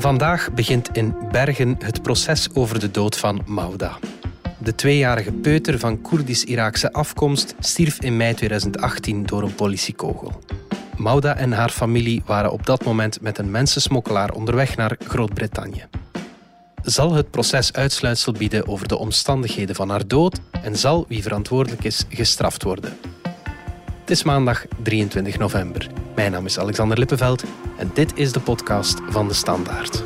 Vandaag begint in Bergen het proces over de dood van Mauda. De tweejarige peuter van Koerdisch-Iraakse afkomst stierf in mei 2018 door een politiekogel. Mauda en haar familie waren op dat moment met een mensensmokkelaar onderweg naar Groot-Brittannië. Zal het proces uitsluitsel bieden over de omstandigheden van haar dood en zal wie verantwoordelijk is gestraft worden? Het is maandag 23 november. Mijn naam is Alexander Lippenveld en dit is de podcast van de Standaard.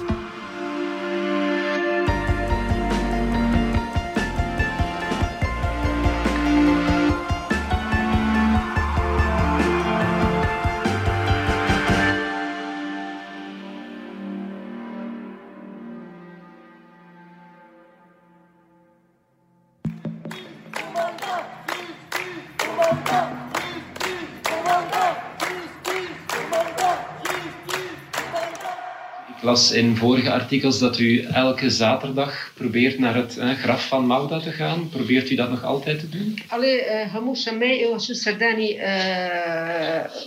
las in vorige artikels dat u elke zaterdag probeert naar het eh, graf van Mauda te gaan. Probeert u dat nog altijd te doen? Allee, همو شمعی و شو سردانی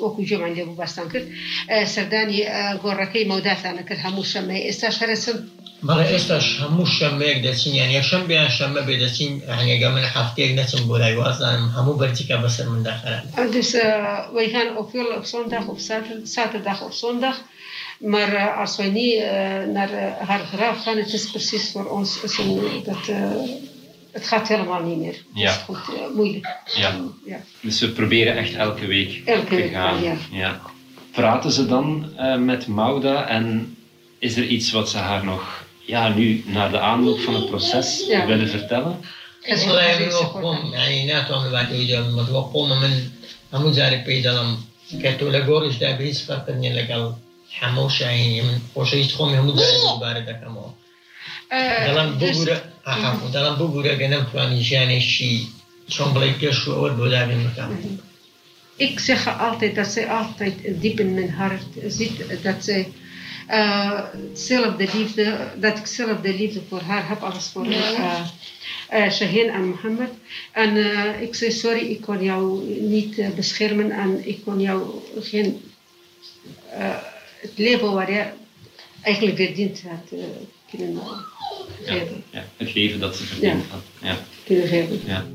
وەکو جۆمان لێ بوو باستان کرد سەردانی گۆڕەکەی مەوداتانە کرد هەموو شەمەی ئێستا شەرسن بەڵێ ئێستاش هەموو شەمەیەک دەچین یان یەشەم بیان شەمە بێ دەچین هەنگێگە من هەفتەیەک نەچم بۆ لای وازانم هەموو بەرچیکە بەسەر من داخران Dus uh, wij gaan ofwel op Maar eh, als wij niet eh, naar eh, haar graf gaan, het is precies voor ons dat het gaat helemaal niet meer. Ja. Het is goed, moeilijk. Ja. ja. Dus we proberen echt elke week te gaan. Ja. ja. Praten ze dan met Mauda en is er iets wat ze haar nog ja, nu naar de aanloop van het proces ja. willen vertellen? wat waqqum, yani dan moet bat ujjal mat waqqum Ik heb pejdalam. Ketulegorish da bis fatanilakal. تۆ لە گۆڕشدا بە هیچ فەرقنیە لەگەڵ هەموو شاینی من خۆشە هیچ خۆمی هەموو جارێک دووبارە دەکەمەوە دەڵم Uh, dus, بگورە ئاحاکو دەڵم بگورە گە نەمتوانی ژیانێکی چۆن بڵێ پێش و ئەوە بۆ دابێن بکەم ik zeg altijd dat zij altijd diep in mijn hart zit, dat zij uh, hetzelfde liefde, dat ik zelf de liefde voor haar heb als voor uh, uh, Shaheen en Mohammed. En uh, ik zei sorry, ik kon jou niet uh, beschermen en ik kon jou geen uh, het leven waar je eigenlijk verdiend had uh, kunnen Ja. geven. Ja, het leven dat ze verdiend Ja. had. Ja. Kunnen geven. Ja.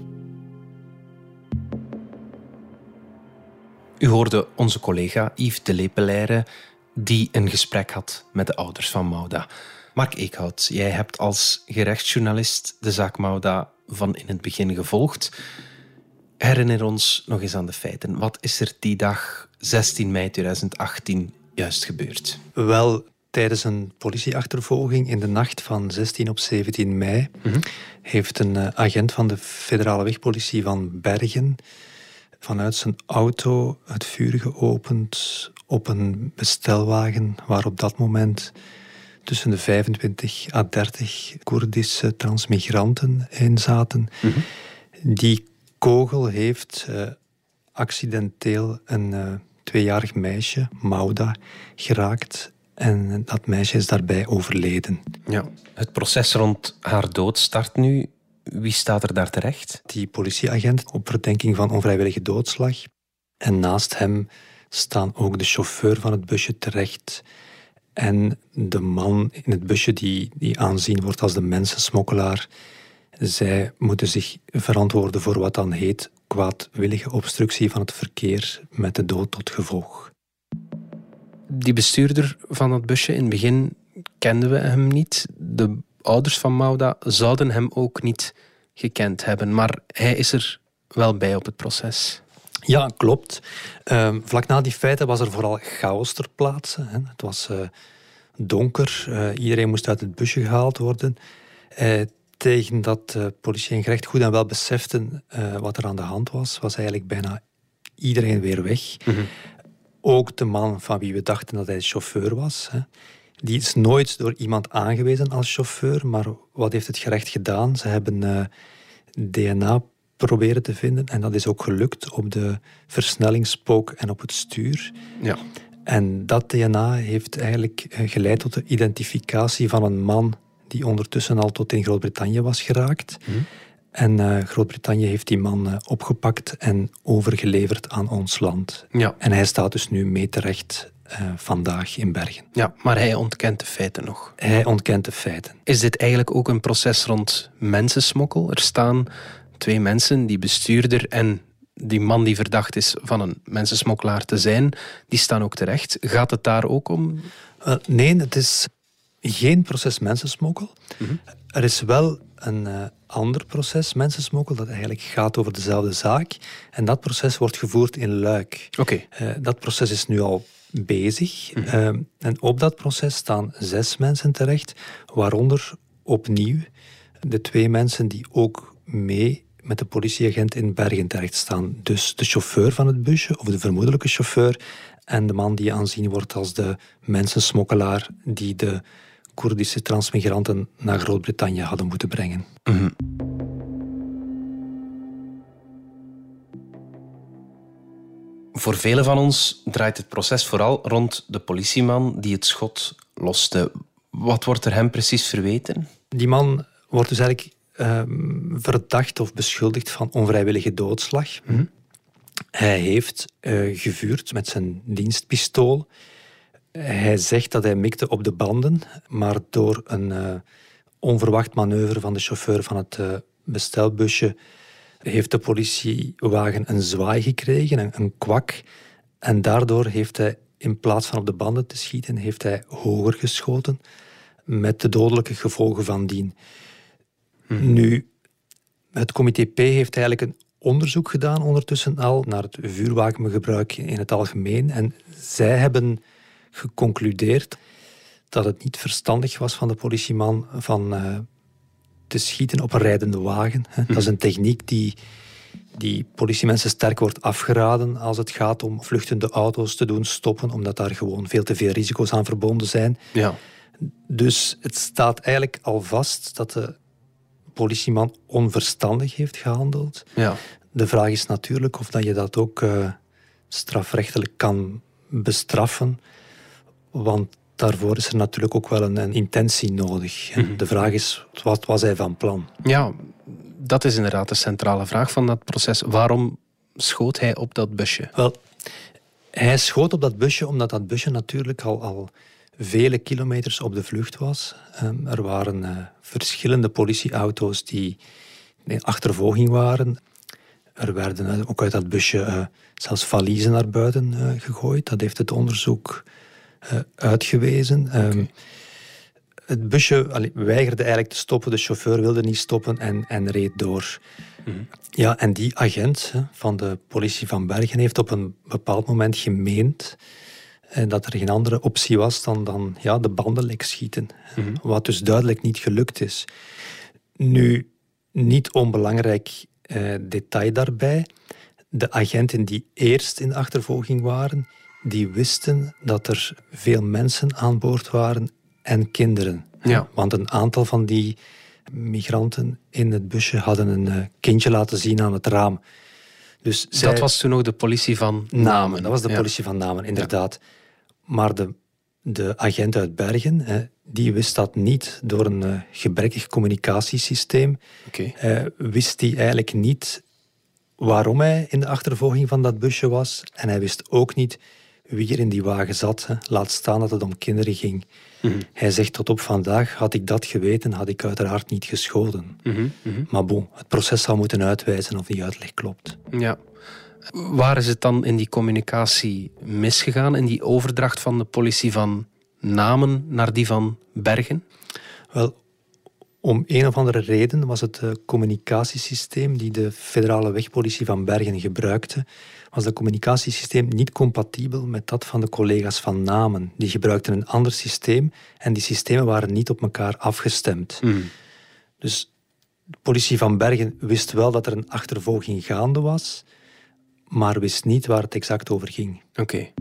U hoorde onze collega Yves de Lepelaire die een gesprek had met de ouders van Mauda. Mark Eekhout, jij hebt als gerechtsjournalist de zaak Mauda van in het begin gevolgd. Herinner ons nog eens aan de feiten. Wat is er die dag 16 mei 2018 juist gebeurd? Wel, tijdens een politieachtervolging in de nacht van 16 op 17 mei heeft een eh, agent van de federale wegpolitie van Bergen vanuit zijn auto het vuur geopend op een bestelwagen waar op dat moment tussen de 25 à 30 Koerdische transmigranten in zaten. Die kogel heeft eh, accidenteel een eh, tweejarig meisje, Mauda, geraakt. En dat meisje is daarbij overleden. Ja. Het proces rond haar dood start nu. Wie staat er daar terecht? Die politieagent op verdenking van onvrijwillige doodslag. En naast hem staan ook de chauffeur van het busje terecht. En de man in het busje die, die aanzien wordt als de mensensmokkelaar. Zij moeten zich verantwoorden voor wat dan heet kwaadwillige obstructie van het verkeer met de dood tot gevolg. Die bestuurder van dat busje, in het begin kenden we hem niet. De ouders van Mauda zouden hem ook niet gekend hebben. Maar hij is er wel bij op het proces. Ja, klopt. Ehm, vlak na die feiten was er vooral chaos ter plaatse. Hè. Het was eh, donker, eh, iedereen moest uit het busje gehaald worden. Tegen dat eh, politie en gerecht goed en wel beseften eh, wat er aan de hand was, was eigenlijk bijna iedereen weer weg. Ook de man van wie we dachten dat hij chauffeur was. Hè. Die is nooit door iemand aangewezen als chauffeur, maar wat heeft het gerecht gedaan? Ze hebben eh, DNA proberen te vinden en dat is ook gelukt op de versnellingspook en op het stuur. Ja. En dat DNA heeft eigenlijk geleid tot de identificatie van een man die ondertussen al tot in Groot-Brittannië was geraakt. En uh, Groot-Brittannië heeft die man uh, opgepakt en overgeleverd aan ons land. Ja. En hij staat dus nu mee terecht uh, vandaag in Bergen. Ja, maar hij ontkent de feiten nog. Hij ontkent de feiten. Is dit eigenlijk ook een proces rond mensensmokkel? Er staan twee mensen, die bestuurder en die man die verdacht is van een mensensmokkelaar te zijn, die staan ook terecht. Gaat het daar ook om? Nee, het is geen proces mensensmokkel. Mm -hmm. Er is wel een uh, ander proces, mensensmokkel, dat eigenlijk gaat over dezelfde zaak. En dat proces wordt gevoerd in Luik. Oké. Okay. Uh, dat proces is nu al bezig. Mm -hmm. en op dat proces staan zes mensen terecht, waaronder opnieuw de twee mensen die ook mee met de politieagent in Bergen terecht staan. Dus de chauffeur van het busje, of de vermoedelijke chauffeur, en de man die aanzien wordt als de mensensmokkelaar die de Koerdische transmigranten naar Groot-Brittannië hadden moeten brengen. Mm -hmm. Voor velen van ons draait het proces vooral rond de politieman die het schot loste. Wat wordt er hem precies verweten? Die man wordt dus eigenlijk uh, verdacht of beschuldigd van onvrijwillige doodslag. Mm -hmm. Hij heeft uh, gevuurd met zijn dienstpistool. Hij zegt dat hij mikte op de banden, maar door een uh, onverwacht manoeuvre van de chauffeur van het uh, bestelbusje heeft de politiewagen een zwaai gekregen, een, een, kwak. En daardoor heeft hij, in plaats van op de banden te schieten, heeft hij hoger geschoten, met de dodelijke gevolgen van dien. Hmm. Nu, het comité P heeft eigenlijk een onderzoek gedaan ondertussen al naar het vuurwapengebruik in het algemeen. En zij hebben geconcludeerd dat het niet verstandig was van de politieman van uh, te schieten op een rijdende wagen. Hè. Dat is een techniek die, die politiemensen sterk wordt afgeraden als het gaat om vluchtende auto's te doen stoppen, omdat daar gewoon veel te veel risico's aan verbonden zijn. Ja. Dus het staat eigenlijk al vast dat de politieman onverstandig heeft gehandeld. Ja. De vraag is natuurlijk of dat je dat ook uh, strafrechtelijk kan bestraffen. Want daarvoor is er natuurlijk ook wel een, een intentie nodig. Mhm. De vraag is, wat was hij van plan? Ja, dat is inderdaad de centrale vraag van dat proces. Waarom schoot hij op dat busje? Wel, hij schoot op dat busje omdat dat busje natuurlijk al, al vele kilometers op de vlucht was. Um, er waren uh, verschillende politieauto's die in achtervolging waren. Er werden uh, ook uit dat busje uh, zelfs valiezen naar buiten gegooid. Dat heeft het onderzoek uitgewezen. Okay. Um, het busje allee, weigerde eigenlijk te stoppen, de chauffeur wilde niet stoppen en, en reed door. Mm-hmm. Ja, en die agent hè, van de politie van Bergen heeft op een bepaald moment gemeend en dat er geen andere optie was dan, dan ja, de bandenlek schieten. Mm-hmm. Wat dus duidelijk niet gelukt is. Nu, niet onbelangrijk eh, detail daarbij. De agenten die eerst in achtervolging waren, die wisten dat er veel mensen aan boord waren en kinderen. Ja. Want een aantal van die migranten in het busje hadden een uh, kindje laten zien aan het raam. Dus dat zij... was toen ook de politie van Namen. Namen dat was de ja. politie van Namen, inderdaad. Ja. Maar de, de agent uit Bergen, hè, die wist dat niet door een uh, gebrekkig communicatiesysteem. Okay. Uh, wist hij eigenlijk niet waarom hij in de achtervolging van dat busje was. En hij wist ook niet wie er in die wagen zat. Hè. Laat staan dat het om kinderen ging. Mm-hmm. Hij zegt tot op vandaag, had ik dat geweten, had ik uiteraard niet geschoten. Mm-hmm. Mm-hmm. Maar bon, het proces zal moeten uitwijzen of die uitleg klopt. Ja. Waar is het dan in die communicatie misgegaan, in die overdracht van de politie van Namen naar die van Bergen? Wel, om een of andere reden was het uh, communicatiesysteem die de federale wegpolitie van Bergen gebruikte, was dat communicatiesysteem niet compatibel met dat van de collega's van Namen. Die gebruikten een ander systeem en die systemen waren niet op elkaar afgestemd. Mm. Dus de politie van Bergen wist wel dat er een achtervolging gaande was, maar wist niet waar het exact over ging. Oké. Okay.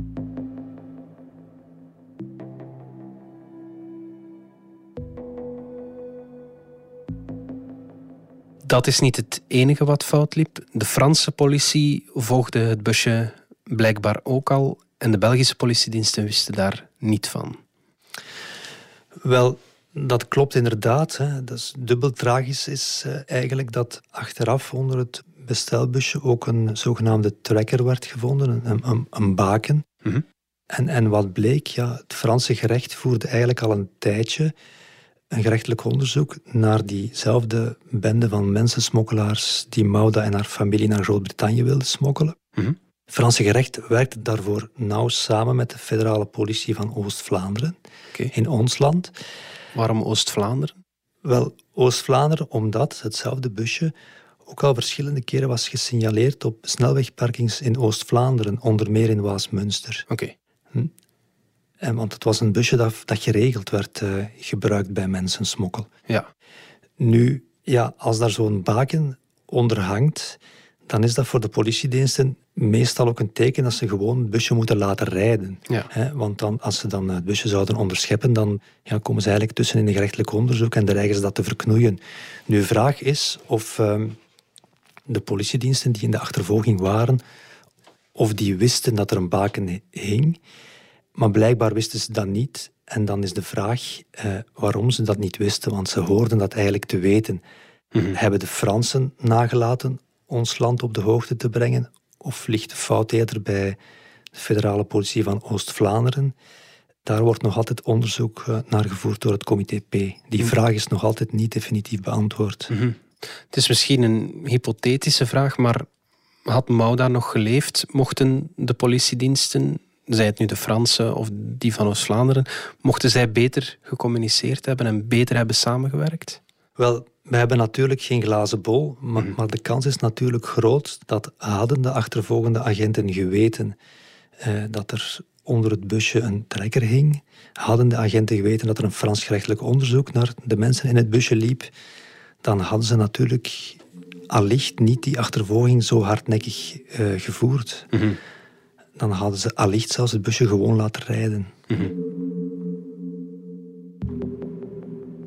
Dat is niet het enige wat fout liep. De Franse politie volgde het busje blijkbaar ook al en de Belgische politiediensten wisten daar niet van. Wel, dat klopt inderdaad. Hè. Dat is dubbel tragisch is uh, eigenlijk dat achteraf onder het bestelbusje ook een zogenaamde tracker werd gevonden, een, een, een baken. Mm en, en wat bleek, ja, het Franse gerecht voerde eigenlijk al een tijdje een gerechtelijk onderzoek naar diezelfde bende van mensensmokkelaars die Mauda en haar familie naar Groot-Brittannië wilden smokkelen. Mm -hmm. Het Franse gerecht werkte daarvoor nauw samen met de federale politie van Oost-Vlaanderen in ons land. Waarom Oost-Vlaanderen? Wel, Oost-Vlaanderen omdat hetzelfde busje ook al verschillende keren was gesignaleerd op snelwegparkings in Oost-Vlaanderen, onder meer in Waasmunster. Oké. Hm? En, want het was een busje dat, dat geregeld werd uh, gebruikt bij mensensmokkel. Ja. Nu, ja, als daar zo'n baken onder hangt, dan is dat voor de politiediensten meestal ook een teken dat ze gewoon het busje moeten laten rijden. Ja. want dan, als ze dan het busje zouden onderscheppen, dan ja, komen ze eigenlijk tussen in een gerechtelijk onderzoek en dreigen ze dat te verknoeien. Nu, de vraag is of uh, de politiediensten die in de achtervolging waren, of die wisten dat er een baken hing. Maar blijkbaar wisten ze dat niet. En dan is de vraag eh, waarom ze dat niet wisten, want ze hoorden dat eigenlijk te weten. Mm Hebben de Fransen nagelaten ons land op de hoogte te brengen? Of ligt de fout eerder bij de federale politie van Oost-Vlaanderen? Daar wordt nog altijd onderzoek uh, naar gevoerd door het comité P. Die mhm. vraag is nog altijd niet definitief beantwoord. Mhm. Het is misschien een hypothetische vraag, maar had Mauda nog geleefd, mochten de politiediensten, zij het nu de Franse of die van Oost-Vlaanderen, mochten zij beter gecommuniceerd hebben en beter hebben samengewerkt? Wel, we hebben natuurlijk geen glazen bol, maar, mhm. maar de kans is natuurlijk groot dat hadden de achtervolgende agenten geweten eh, dat er onder het busje een trekker hing, hadden de agenten geweten dat er een Frans gerechtelijk onderzoek naar de mensen in het busje liep, dan hadden ze natuurlijk allicht niet die achtervolging zo hardnekkig uh, gevoerd. Mhm. Dan hadden ze allicht zelfs het busje gewoon laten rijden. Mhm.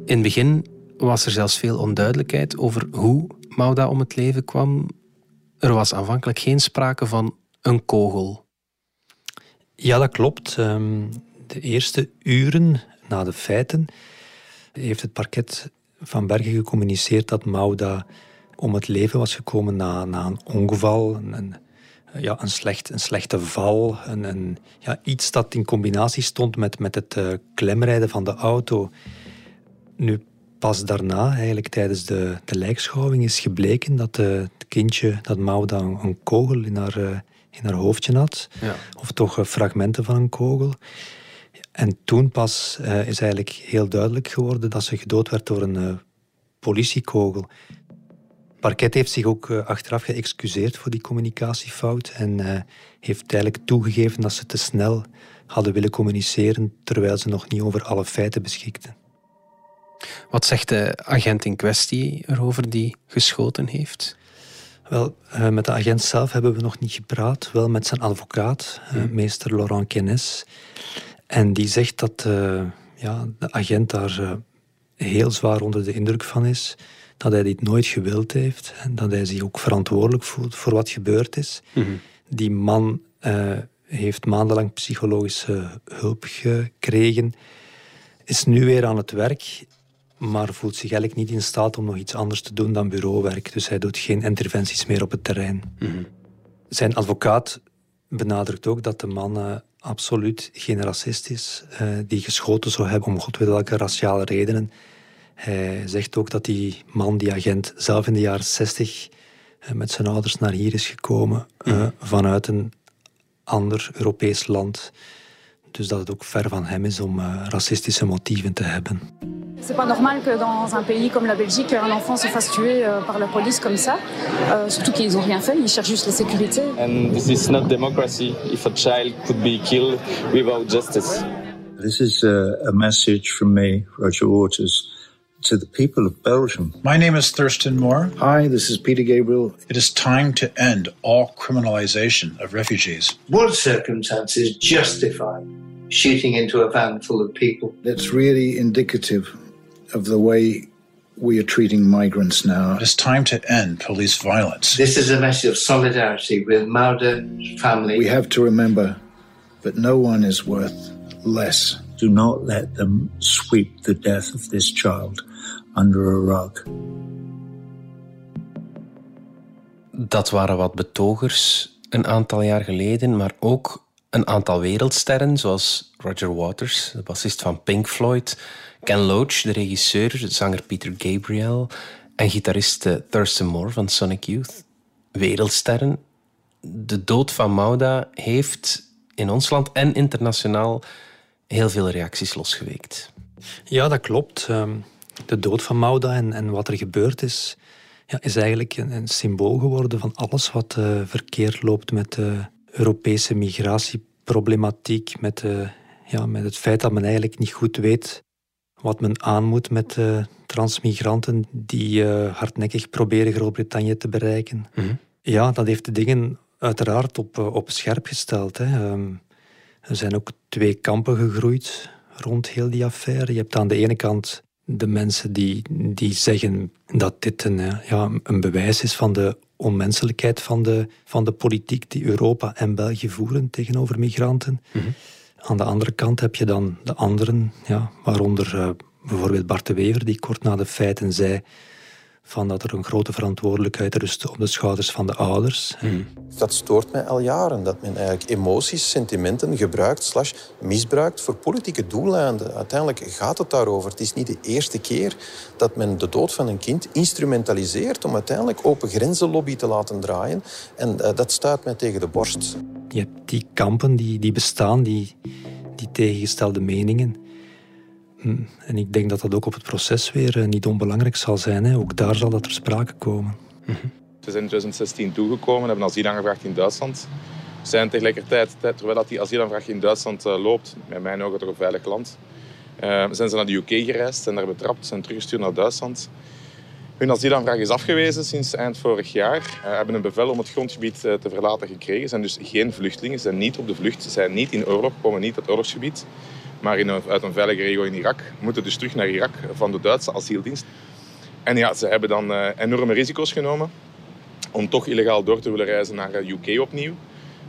In het begin was er zelfs veel onduidelijkheid over hoe Mauda om het leven kwam. Er was aanvankelijk geen sprake van een kogel. Ja, dat klopt. Ehm, de eerste uren na de feiten heeft het parket van Bergen gecommuniceerd dat Mauda om het leven was gekomen na, na een ongeval, een, ja, een, slecht, een slechte val, een, een, ja, iets dat in combinatie stond met, met het uh, klemrijden van de auto. Nu, pas daarna, eigenlijk tijdens de, de lijkschouwing, is gebleken dat uh, het kindje, dat Mauda, een kogel in haar, uh, in haar hoofdje had. Ja. Of toch fragmenten van een kogel. En toen pas is eigenlijk heel duidelijk geworden dat ze gedood werd door een politiekogel parket heeft zich ook uh, achteraf geëxcuseerd voor die communicatiefout en uh, heeft eigenlijk toegegeven dat ze te snel hadden willen communiceren terwijl ze nog niet over alle feiten beschikten. Wat zegt de agent in kwestie erover die geschoten heeft? Wel, uh, met de agent zelf hebben we nog niet gepraat, wel met zijn advocaat, hmm. meester Laurent Kennes. En die zegt dat ja, de agent daar heel zwaar onder de indruk van is dat hij dit nooit gewild heeft en dat hij zich ook verantwoordelijk voelt voor wat gebeurd is. Mhm. Die man uh, heeft maandenlang psychologische hulp gekregen, is nu weer aan het werk, maar voelt zich eigenlijk niet in staat om nog iets anders te doen dan bureauwerk. Dus hij doet geen interventies meer op het terrein. Mhm. Zijn advocaat benadrukt ook dat de man uh, absoluut geen racist is, uh, die geschoten zou hebben om god weet welke raciale redenen. Hij zegt ook dat die man, die agent, zelf in de jaren 60 eh, met zijn ouders naar hier is gekomen uh, vanuit een ander Europees land. Dus dat het ook ver van hem is om uh, racistische motieven te hebben. C'est pas normal que dans un pays comme la Belgique, un enfant se fasse tuer euh, par la police comme ça. Euh, surtout qu'ils n'ont rien fait, ils cherchent juste la sécurité. And this is not democracy if a child could be killed without justice. This is a, a message from me, Roger Waters. To the people of Belgium. My name is Thurston Moore. Hi, this is Peter Gabriel. It is time to end all criminalization of refugees. What circumstances justify shooting into a van full of people? That's really indicative of the way we are treating migrants now. It is time to end police violence. This is a message of solidarity with Mauda's family. We have to remember that no one is worth less. Do not let them sweep the death of this child under a rug. Dat waren wat betogers een aantal jaar geleden, maar ook een aantal wereldsterren, zoals Roger Waters, de bassist van Pink Floyd, Ken Loach, de regisseur, zanger Peter Gabriel en gitarist Thurston Moore van Sonic Youth. Wereldsterren. De dood van Mauda heeft in ons land en internationaal heel veel reacties losgeweekt. Ja, dat klopt. Ehm, de dood van Mauda en, en wat er gebeurd is, ja, is eigenlijk een, een, symbool geworden van alles wat uh, verkeerd loopt met de Europese migratieproblematiek, met, uh, ja, met het feit dat men eigenlijk niet goed weet wat men aan moet met uh, transmigranten die hardnekkig proberen Groot-Brittannië te bereiken. Mhm. Ja, dat heeft de dingen uiteraard op, op scherp gesteld. Hè. Um, er zijn ook twee kampen gegroeid rond heel die affaire. Je hebt aan de ene kant de mensen die, die zeggen dat dit een, ja, een bewijs is van de onmenselijkheid van de, van de politiek die Europa en België voeren tegenover migranten. Mhm. Aan de andere kant heb je dan de anderen, ja, waaronder uh, bijvoorbeeld Bart de Wever, die kort na de feiten zei van dat er een grote verantwoordelijkheid rust op de schouders van de ouders. Mhm. Dat stoort mij al jaren, dat men eigenlijk emoties, sentimenten gebruikt slash misbruikt voor politieke doeleinden. Uiteindelijk gaat het daarover. Het is niet de eerste keer dat men de dood van een kind instrumentaliseert om uiteindelijk open grenzenlobby te laten draaien. En uh, dat stuit mij tegen de borst. Je hebt die kampen die, die bestaan, die, die tegengestelde meningen. En ik denk dat dat ook op het proces weer eh, niet onbelangrijk zal zijn. Hè. Ook daar zal dat ter sprake komen. Mhm. We zijn in 2016 toegekomen, hebben asiel aangevraagd in Duitsland. We zijn tegelijkertijd, terwijl dat die asielaanvraag in Duitsland uh, loopt, met mijn ogen toch een veilig land, uh, zijn ze naar de UK gereisd, zijn daar betrapt, zijn teruggestuurd naar Duitsland. Hun asielaanvraag is afgewezen sinds eind vorig jaar. Uh, hebben een bevel om het grondgebied te verlaten gekregen. Ze zijn dus geen vluchtelingen, ze zijn niet op de vlucht, ze zijn niet in oorlog, komen niet uit het oorlogsgebied maar in uit een veilige regio in Irak. Moeten dus terug naar Irak van de Duitse asieldienst. En ja, ze hebben dan uh, enorme risico's genomen om toch illegaal door te willen reizen naar UK opnieuw.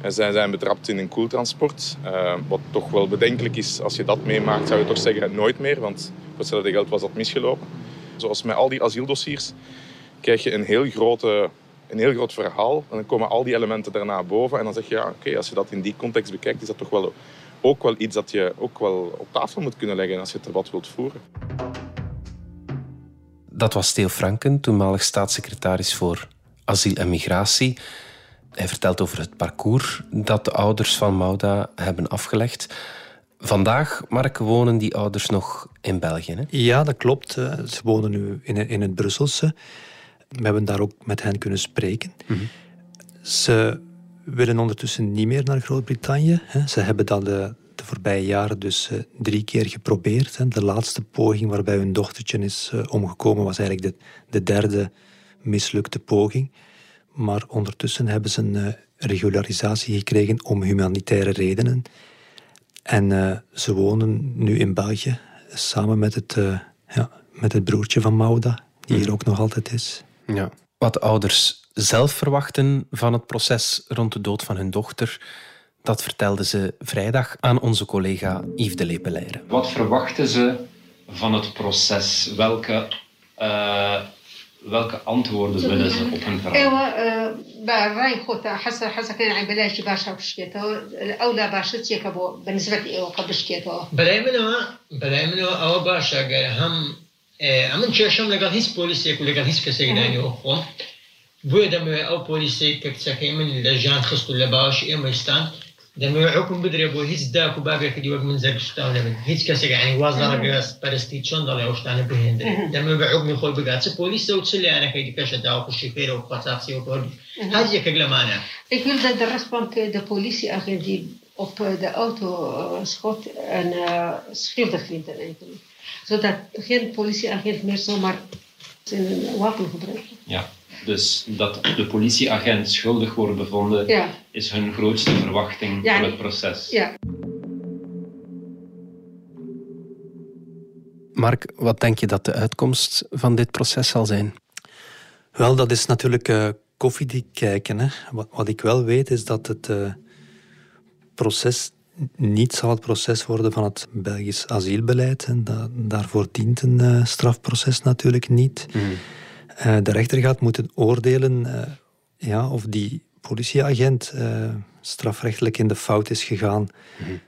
En zij zijn betrapt in een koeltransport, uh, wat toch wel bedenkelijk is. Als je dat meemaakt, zou je toch zeggen nooit meer, want voor hetzelfde geld was dat misgelopen. Zoals met al die asieldossiers krijg je een heel, grote, een heel groot verhaal. En dan komen al die elementen daarna boven en dan zeg je, ja, oké, als je dat in die context bekijkt, is dat toch wel ook wel iets dat je ook wel op tafel moet kunnen leggen als je het debat wilt voeren. Dat was Theo Franken, toenmalig staatssecretaris voor asiel en migratie. Hij vertelt over het parcours dat de ouders van Mauda hebben afgelegd. Vandaag, Mark, wonen die ouders nog in België. Hè? Ja, dat klopt. Ze wonen nu in, in het Brusselse. We hebben daar ook met hen kunnen spreken. Mm -hmm. Ze willen ondertussen niet meer naar Groot-Brittannië. Ze hebben dat de, de voorbije jaren dus uh, drie keer geprobeerd. De laatste poging waarbij hun dochtertje is uh, omgekomen was eigenlijk de, de, derde mislukte poging. Maar ondertussen hebben ze een uh, regularisatie gekregen om humanitaire redenen. En ze wonen nu in België samen met het, ja, met het broertje van Mauda, die hier ook nog altijd is. Ja. Wat ouders zelf verwachten van het proces rond de dood van hun dochter, dat vertelden ze vrijdag aan onze collega Yves de Lepeleire. Wat verwachten ze van het proces? Welke, uh, welke antwoorden willen ze op hun verhaal? برأي خوتا حسب حسب كان عم بلاش باشا بشكيته الأولى باشا تيكا بالنسبة لي قد بشكيته بلاي منو بلاي منو أو باشا هم عم نشوشم لقال هيس بوليسيك ولقال هيس كسيك داني أخوم بوي دم أو بوليسيك كتسكي من لجان خصو لباش إيمستان دم حكم بدري ابو هيز داك وبابي كدي وقت من زق شتاون من هيز كسر يعني وازر جاس برستي شون ضل يوشتان بهند دم بعقم يخول بقات بوليس تو تسلي انا كيدي كاش داو كشيفير وقطاقسي وكل هذه كلمانا Ik wil dat de respond de politieagent die op de auto schot en uh, schuldig vindt eigenlijk. Zodat geen politieagent meer zomaar zijn wapen gebruikt. Ja. Dus dat de politieagent schuldig wordt bevonden, ja. is hun grootste verwachting ja, van het proces. Ja. Mark, wat denk je dat de uitkomst van dit proces zal zijn? Wel, dat is natuurlijk uh, koffiedik kijken. Hè. Wat, wat, ik wel weet is dat het uh, proces niet zal het proces worden van het Belgisch asielbeleid. En da daarvoor dient een uh, strafproces natuurlijk niet. Mm. Uh, de rechter gaat moeten oordelen uh, ja, of die politieagent strafrechtelijk in de fout is gegaan mm.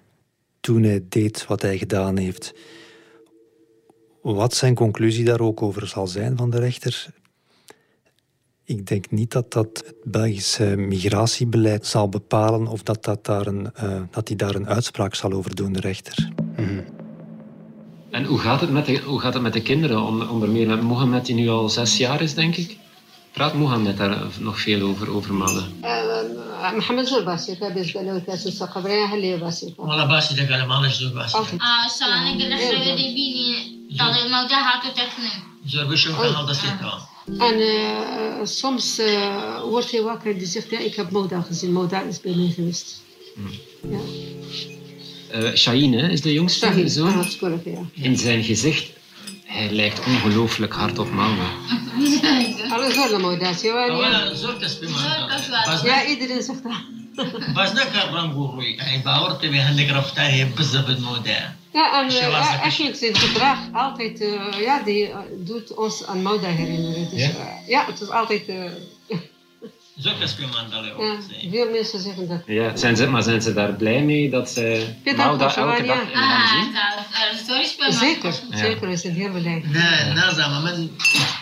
toen hij deed wat hij gedaan heeft. Wat zijn conclusie daar ook over zal zijn van de rechter, ik denk niet dat dat het Belgische migratiebeleid zal bepalen of dat, dat, daar een, uh, dat die daar een uitspraak zal over doen, de rechter. Mm. En hoe gaat het met de, hoe gaat het met de kinderen? Onder, onder meer met Mohamed, die nu al zes jaar is, denk ik. Praat Mohamed daar nog veel over, over mannen? محمد زور باسي بالنسبه له تاسو صقبرين هل باسي والله باسي ده قال ما زور باسي اه سلام قال له بيني طال الموضوع هاتو تكلم زور بشو كان هذا سيتو En uh, soms uh, wordt hij wakker en die zegt, ja, ik heb Moda gezien. Moda is bij mij geweest. Hmm. Ja. Uh, Shaheen is de jongste Shaheen, zoon. Ah, ja. In zijn gezicht, hij lijkt ongelooflijk hard op Mauda. Alles wel Moda. Ja, iedereen zegt dat. بس نكر رنقوري يعني باورت بها انك رفتها بزاف الموضوع ja, en uh, eigenlijk zijn gedrag altijd, uh, ja, die uh, doet ons aan Mauda herinneren. Dus, ja? ja, het is altijd... Zo ja, veel mensen zeggen dat. Ja, zijn ze, maar zijn ze daar blij mee dat ze Mauda elke dag in ah, Zeker, zeker, we zijn heel blij. Nee, نازم من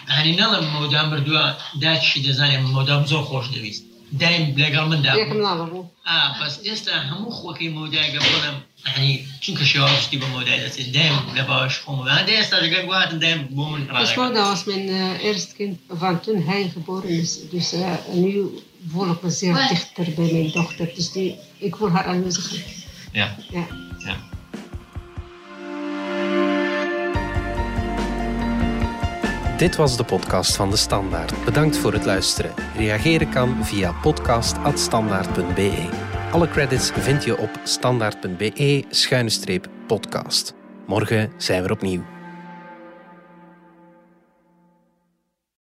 يعني نظم مودا مردوا داش دزاني مودا مزو خوش دويست دايم لقال من دابو ياكم نظروا اه بس يستا همو خوكي مودا قبلنا يعني چونکە شێواشتی بە مۆدای دەچێت دایم لە باش خۆم دێ ئێستا لەگەر گواتن دایم بۆ من Moda was mijn uh, eerste kind van toen hij geboren is. Dus uh, nu voel ik me zeer dichter bij mijn dochter. Dus die, ik voel haar aanwezig. Ja. ja. ja. Dit was de podcast van De Standaard. Bedankt voor het luisteren. Reageren kan via podcast.standaard.be. Alle credits vind je op standaard.be-podcast. Morgen zijn we opnieuw.